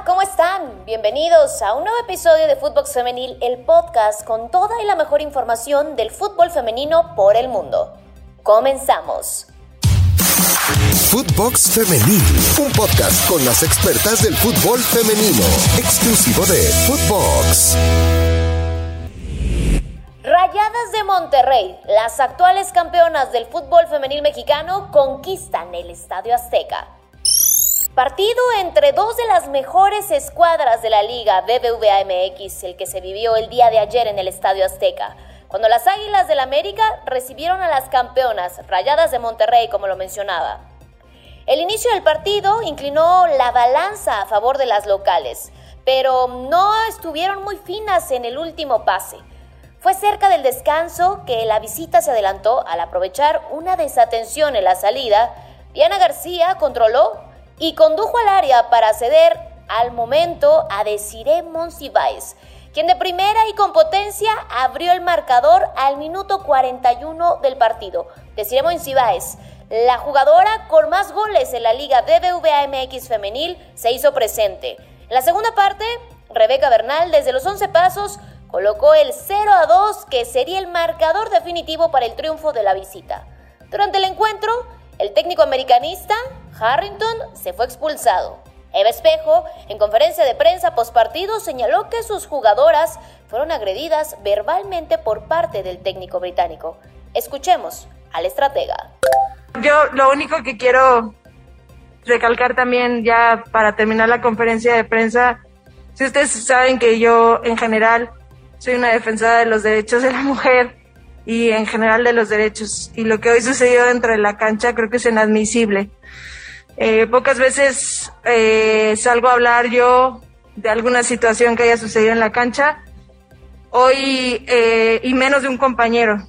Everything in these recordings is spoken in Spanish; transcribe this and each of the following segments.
Hola, ¿cómo están? Bienvenidos a un nuevo episodio de Footbox Femenil, el podcast con toda y la mejor información del fútbol femenino por el mundo. Comenzamos. Footbox Femenil, un podcast con las expertas del fútbol femenino, exclusivo de Footbox. Rayadas de Monterrey, las actuales campeonas del fútbol femenil mexicano, conquistan el Estadio Azteca. Partido entre dos de las mejores escuadras de la liga BBVA MX, el que se vivió el día de ayer en el Estadio Azteca, cuando las Águilas del América recibieron a las campeonas Rayadas de Monterrey, como lo mencionaba. El inicio del partido inclinó la balanza a favor de las locales, pero no estuvieron muy finas en el último pase. Fue cerca del descanso que la visita se adelantó al aprovechar una desatención en la salida. Diana García controló y condujo al área para ceder al momento a Desiree Monsiváis, quien de primera y con potencia abrió el marcador al minuto 41 del partido. Desiree Monsiváis, la jugadora con más goles en la Liga BBVA MX femenil, se hizo presente. En la segunda parte, Rebeca Bernal desde los 11 pasos colocó el 0 a 2 que sería el marcador definitivo para el triunfo de la visita. Durante el encuentro, el técnico americanista, Harrington, se fue expulsado. Eva Espejo, en conferencia de prensa postpartido, señaló que sus jugadoras fueron agredidas verbalmente por parte del técnico británico. Escuchemos al estratega. Yo lo único que quiero recalcar también ya para terminar la conferencia de prensa, si ustedes saben que yo en general soy una defensora de los derechos de la mujer, y en general de los derechos. Y lo que hoy sucedió dentro de la cancha creo que es inadmisible. Eh, pocas veces eh, salgo a hablar yo de alguna situación que haya sucedido en la cancha, hoy eh, y menos de un compañero.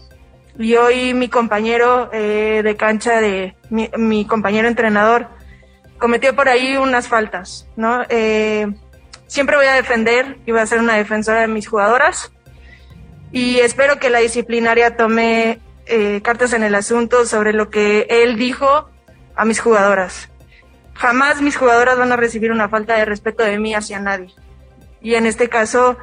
Y hoy mi compañero de cancha, de mi, mi, compañero entrenador, cometió por ahí unas faltas, ¿no? siempre voy a defender y voy a ser una defensora de mis jugadoras y espero que la disciplinaria tome eh, cartas en el asunto sobre lo que él dijo a mis jugadoras. Jamás mis jugadoras van a recibir una falta de respeto de mí hacia nadie. Y en este caso,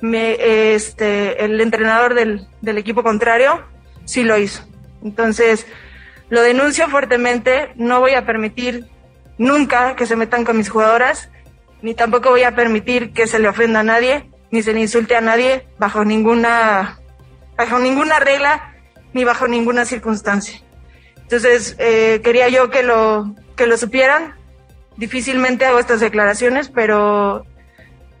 me, este, el entrenador del, del equipo contrario sí lo hizo. Entonces, lo denuncio fuertemente, no voy a permitir nunca que se metan con mis jugadoras, ni tampoco voy a permitir que se le ofenda a nadie, ni se le insulte a nadie bajo ninguna, bajo ninguna regla ni bajo ninguna circunstancia. Entonces, eh, quería yo que lo, que lo supieran. Difícilmente hago estas declaraciones, pero,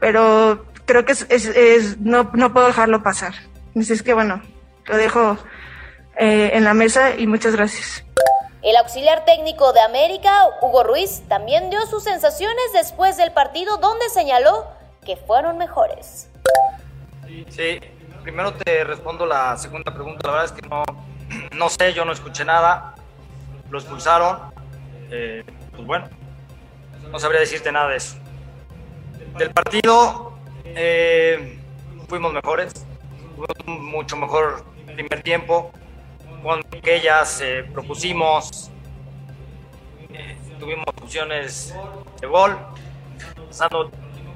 pero creo que es, es, no, no puedo dejarlo pasar. Así es que bueno, lo dejo eh, en la mesa y muchas gracias. El auxiliar técnico de América, Hugo Ruiz, también dio sus sensaciones después del partido donde señaló que fueron mejores. Sí, primero te respondo la segunda pregunta. La verdad es que no, no sé, yo no escuché nada. Lo expulsaron. Eh, pues bueno, no sabría decirte nada de eso. Del partido eh, fuimos mejores, un mucho mejor primer tiempo. Con que ellas eh, propusimos, tuvimos opciones de gol, pasando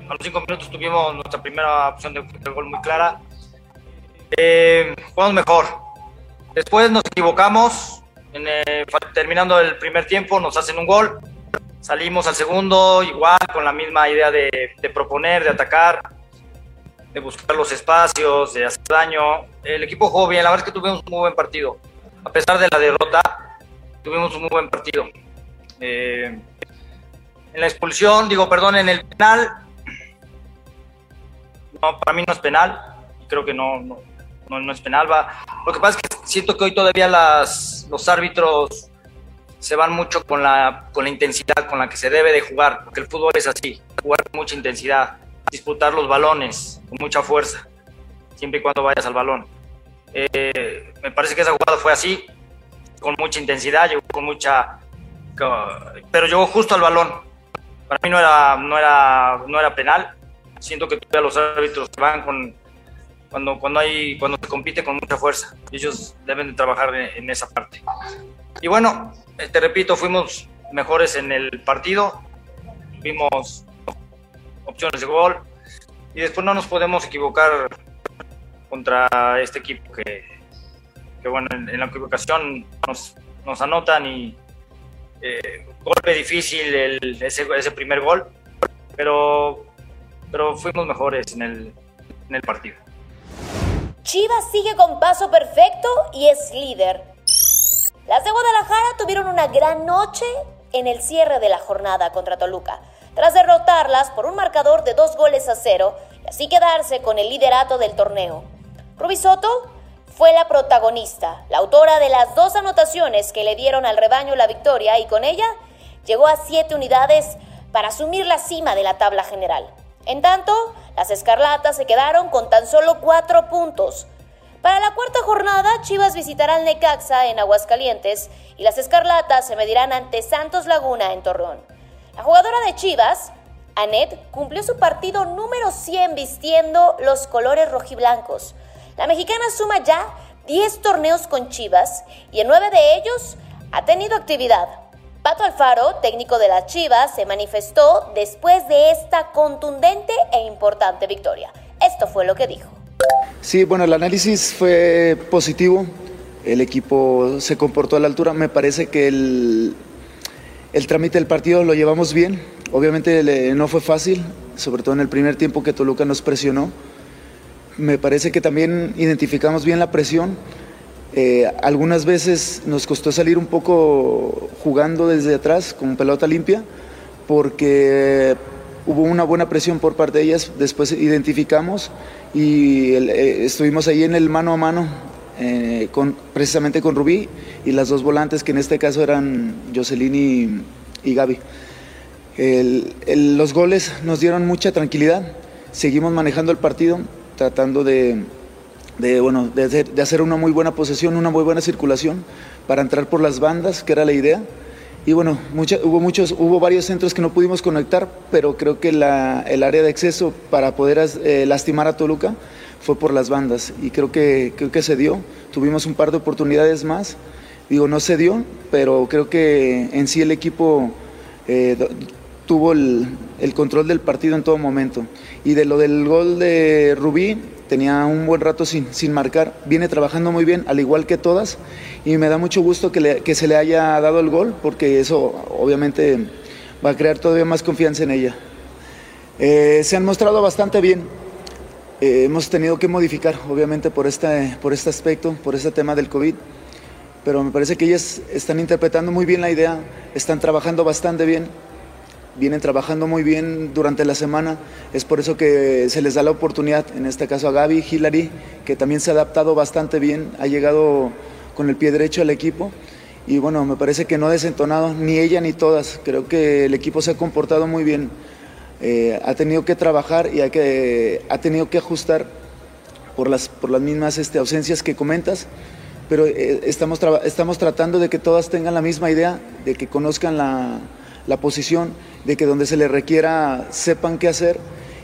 a los cinco minutos tuvimos nuestra primera opción de, gol muy clara. Eh, jugamos mejor. Después nos equivocamos. Eh, terminando el primer tiempo nos hacen un gol. Salimos al segundo igual con la misma idea de, proponer, de atacar, de buscar los espacios, de hacer daño. El equipo jugó bien. La verdad es que tuvimos un muy buen partido. A pesar de la derrota, tuvimos un muy buen partido. Eh, en la expulsión, digo, perdón, en el penal, no, para mí no es penal. Creo que no, no, no, es penal. Va. Lo que pasa es que siento que hoy todavía las, los árbitros se van mucho con la, con la intensidad con la que se debe de jugar, porque el fútbol es así, jugar con mucha intensidad, disputar los balones con mucha fuerza, siempre y cuando vayas al balón. Eh, me parece que esa jugada fue así, con mucha intensidad, llegó con mucha... Pero llegó justo al balón. Para mí no era, no era, no era penal, siento que todavía los árbitros van con cuando cuando hay cuando se compite con mucha fuerza. Ellos deben de trabajar en, esa parte. Y bueno te repito fuimos mejores en el partido. Vimos opciones de gol. Y después no nos podemos equivocar contra este equipo que, que bueno, en, la equivocación nos, nos anotan y eh, golpe difícil el, ese, ese, primer gol, pero, pero fuimos mejores en el, en el partido. Chivas sigue con paso perfecto y es líder. Las de Guadalajara tuvieron una gran noche en el cierre de la jornada contra Toluca, tras derrotarlas por un marcador de dos goles a cero y así quedarse con el liderato del torneo. Rubisoto fue la protagonista, la autora de las dos anotaciones que le dieron al rebaño la victoria y con ella llegó a siete unidades para asumir la cima de la tabla general. En tanto, las Escarlatas se quedaron con tan solo cuatro puntos. Para la cuarta jornada, Chivas visitará al Necaxa en Aguascalientes y las Escarlatas se medirán ante Santos Laguna en Torreón. La jugadora de Chivas, Anet, cumplió su partido número 100 vistiendo los colores rojiblancos. La mexicana suma ya 10 torneos con Chivas y en 9 de ellos ha tenido actividad. Pato Alfaro, técnico de las Chivas, se manifestó después de esta contundente e importante victoria. Esto fue lo que dijo. Sí, bueno, el análisis fue positivo. El equipo se comportó a la altura. Me parece que el, el trámite del partido lo llevamos bien. Obviamente no fue fácil, sobre todo en el primer tiempo que Toluca nos presionó. Me parece que también identificamos bien la presión. Eh, algunas veces nos costó salir un poco jugando desde atrás con pelota limpia porque hubo una buena presión por parte de ellas. Después identificamos y eh, estuvimos ahí en el mano a mano eh, precisamente con Rubí y las dos volantes que en este caso eran Jocelyn y Gaby. los goles nos dieron mucha tranquilidad, seguimos manejando el partido, tratando de, bueno, de hacer, una muy buena posesión, una muy buena circulación para entrar por las bandas, que era la idea. Y bueno, hubo, muchos, hubo varios centros que no pudimos conectar, pero creo que el área de acceso para poder eh, lastimar a Toluca fue por las bandas y creo que, creo que se dio. Tuvimos un par de oportunidades más. Digo, no se dio, pero creo que en sí el equipo eh, tuvo el, control del partido en todo momento. Y de lo del gol de Rubí, tenía un buen rato sin, sin marcar, viene trabajando muy bien, al igual que todas, y me da mucho gusto que, que se le haya dado el gol, porque eso obviamente va a crear todavía más confianza en ella. Eh, se han mostrado bastante bien. Eh, hemos tenido que modificar, obviamente, por este, por este aspecto, por este tema del COVID, pero me parece que ellas están interpretando muy bien la idea, están trabajando bastante bien vienen trabajando muy bien durante la semana. Es por eso que se les da la oportunidad, en este caso a Gaby Hilary, que también se ha adaptado bastante bien, ha llegado con el pie derecho al equipo. Y bueno, me parece que no ha desentonado ni ella ni todas. Creo que el equipo se ha comportado muy bien. Eh, ha tenido que trabajar y ha, que, ha tenido que ajustar por las, por las mismas este, ausencias que comentas pero eh, estamos, estamos tratando de que todas tengan la misma idea, de que conozcan la, la posición, de que donde se le requiera sepan qué hacer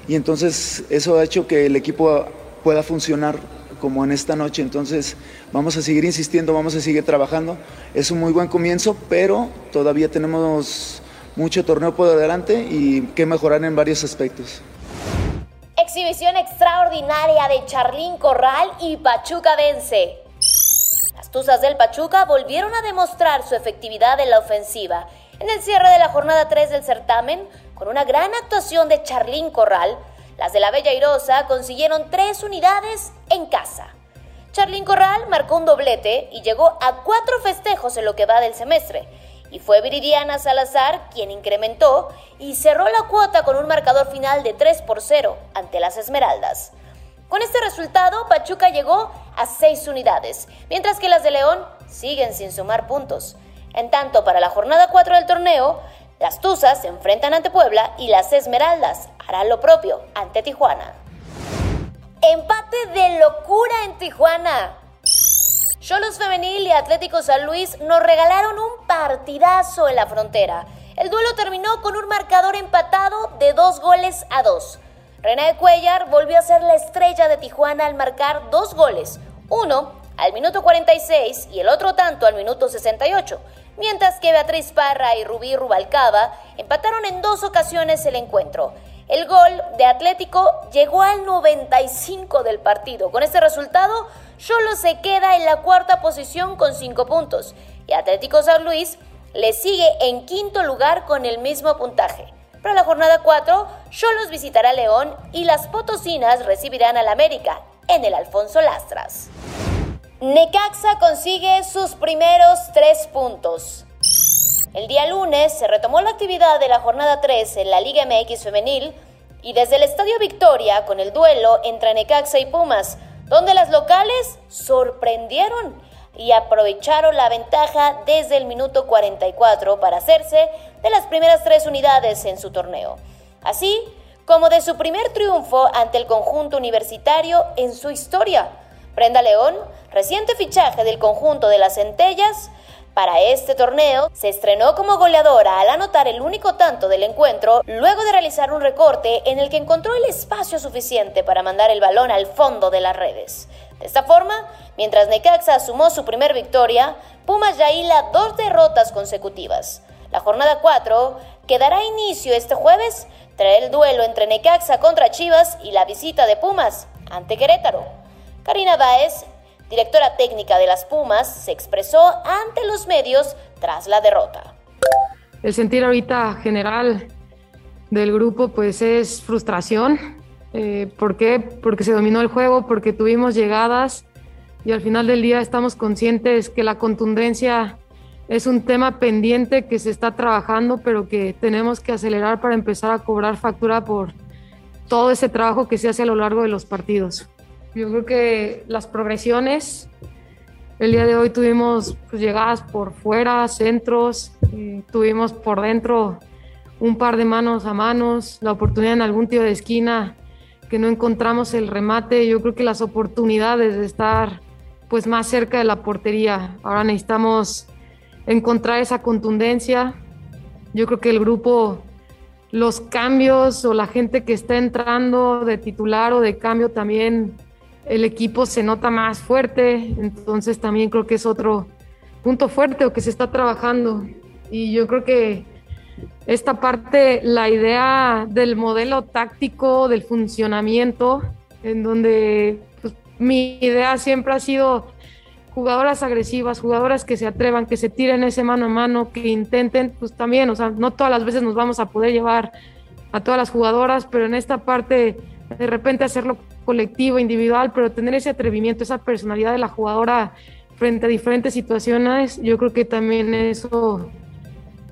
y entonces eso ha hecho que el equipo pueda funcionar como en esta noche. Entonces vamos a seguir insistiendo, vamos a seguir trabajando. Es un muy buen comienzo, pero todavía tenemos mucho torneo por delante y que mejorar en varios aspectos. Exhibición extraordinaria de Charlín Corral y Pachuca vence. Las Tuzas del Pachuca volvieron a demostrar su efectividad en la ofensiva en el cierre de la jornada 3 del certamen, con una gran actuación de Charlín Corral, las de la Bella Irosa consiguieron tres unidades en casa. Charlín Corral marcó un doblete y llegó a cuatro festejos en lo que va del semestre. Y fue Viridiana Salazar quien incrementó y cerró la cuota con un marcador final de 3 por 0 ante las Esmeraldas. Con este resultado, Pachuca llegó a seis unidades, mientras que las de León siguen sin sumar puntos. En tanto, para la jornada 4 del torneo, las Tuzas se enfrentan ante Puebla y las Esmeraldas harán lo propio ante Tijuana. Empate de locura en Tijuana. Cholos Femenil y Atlético San Luis nos regalaron un partidazo en la frontera. El duelo terminó con un marcador empatado de dos goles a dos. René Cuellar volvió a ser la estrella de Tijuana al marcar dos goles, uno al minuto 46 y el otro tanto al minuto 68 mientras que Beatriz Parra y Rubí Rubalcaba empataron en dos ocasiones el encuentro. El gol de Atlético llegó al 95 del partido. Con este resultado, solo se queda en la cuarta posición con 5 puntos y Atlético San Luis le sigue en quinto lugar con el mismo puntaje. Para la jornada 4, Cholos visitará León y las Potosinas recibirán al América en el Alfonso Lastras. Necaxa consigue sus primeros tres puntos. El día lunes se retomó la actividad de la jornada 3 en la Liga MX femenil y desde el Estadio Victoria con el duelo entre Necaxa y Pumas, donde las locales sorprendieron y aprovecharon la ventaja desde el minuto 44 para hacerse de las primeras tres unidades en su torneo, así como de su primer triunfo ante el conjunto universitario en su historia. Brenda León, reciente fichaje del conjunto de las Centellas, para este torneo se estrenó como goleadora al anotar el único tanto del encuentro luego de realizar un recorte en el que encontró el espacio suficiente para mandar el balón al fondo de las redes. De esta forma, mientras Necaxa sumó su primer victoria, Pumas ya hila dos derrotas consecutivas. La jornada 4 quedará inicio este jueves tras el duelo entre Necaxa contra Chivas y la visita de Pumas ante Querétaro. Karina Báez directora técnica de las Pumas, se expresó ante los medios tras la derrota. El sentir ahorita general del grupo pues es frustración. Eh, ¿Por qué? Porque se dominó el juego, porque tuvimos llegadas y al final del día estamos conscientes que la contundencia es un tema pendiente que se está trabajando, pero que tenemos que acelerar para empezar a cobrar factura por todo ese trabajo que se hace a lo largo de los partidos. Yo creo que las progresiones, el día de hoy tuvimos pues, llegadas por fuera, centros, tuvimos por dentro un par de manos a manos, la oportunidad en algún tiro de esquina que no encontramos el remate. Yo creo que las oportunidades de estar pues más cerca de la portería. Ahora necesitamos encontrar esa contundencia. Yo creo que el grupo los cambios o la gente que está entrando de titular o de cambio también el equipo se nota más fuerte, entonces también creo que es otro punto fuerte o que se está trabajando. Y yo creo que esta parte, la idea del modelo táctico, del funcionamiento, en donde pues, mi idea siempre ha sido jugadoras agresivas, jugadoras que se atrevan, que se tiren ese mano a mano, que intenten, pues también, o sea, no todas las veces nos vamos a poder llevar a todas las jugadoras, pero en esta parte de repente hacerlo colectivo, individual, pero tener ese atrevimiento, esa personalidad de la jugadora frente a diferentes situaciones, yo creo que también eso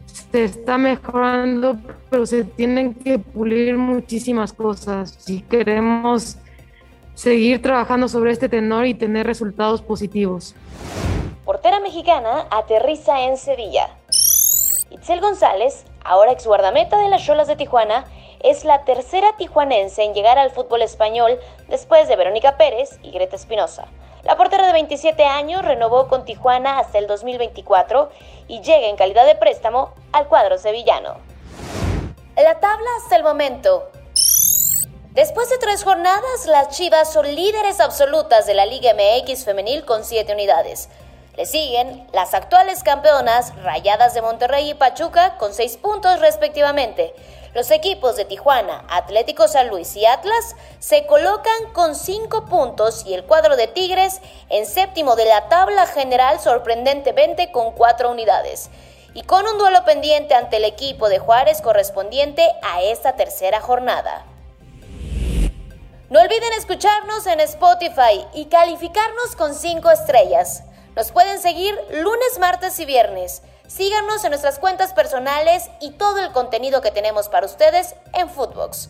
se está mejorando, pero se tienen que pulir muchísimas cosas si queremos seguir trabajando sobre este tenor y tener resultados positivos. Portera mexicana aterriza en Sevilla. Itzel González, ahora ex guardameta de las Cholas de Tijuana, es la tercera tijuanense en llegar al fútbol español después de Verónica Pérez y Greta Espinosa. La portera de 27 años renovó con Tijuana hasta el 2024 y llega en calidad de préstamo al cuadro sevillano. La tabla hasta el momento. Después de tres jornadas, las Chivas son líderes absolutas de la Liga MX femenil con 7 unidades. Le siguen las actuales campeonas Rayadas de Monterrey y Pachuca con 6 puntos respectivamente. Los equipos de Tijuana, Atlético San Luis y Atlas se colocan con 5 puntos y el cuadro de Tigres en séptimo de la tabla general sorprendentemente con 4 unidades y con un duelo pendiente ante el equipo de Juárez correspondiente a esta tercera jornada. No olviden escucharnos en Spotify y calificarnos con 5 estrellas. Nos pueden seguir lunes, martes y viernes. Síganos en nuestras cuentas personales y todo el contenido que tenemos para ustedes en Footbox.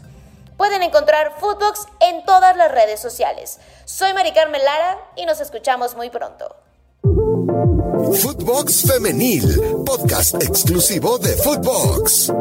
Pueden encontrar Footbox en todas las redes sociales. Soy Mari Carmen Lara y nos escuchamos muy pronto. Footbox Femenil, podcast exclusivo de Footbox.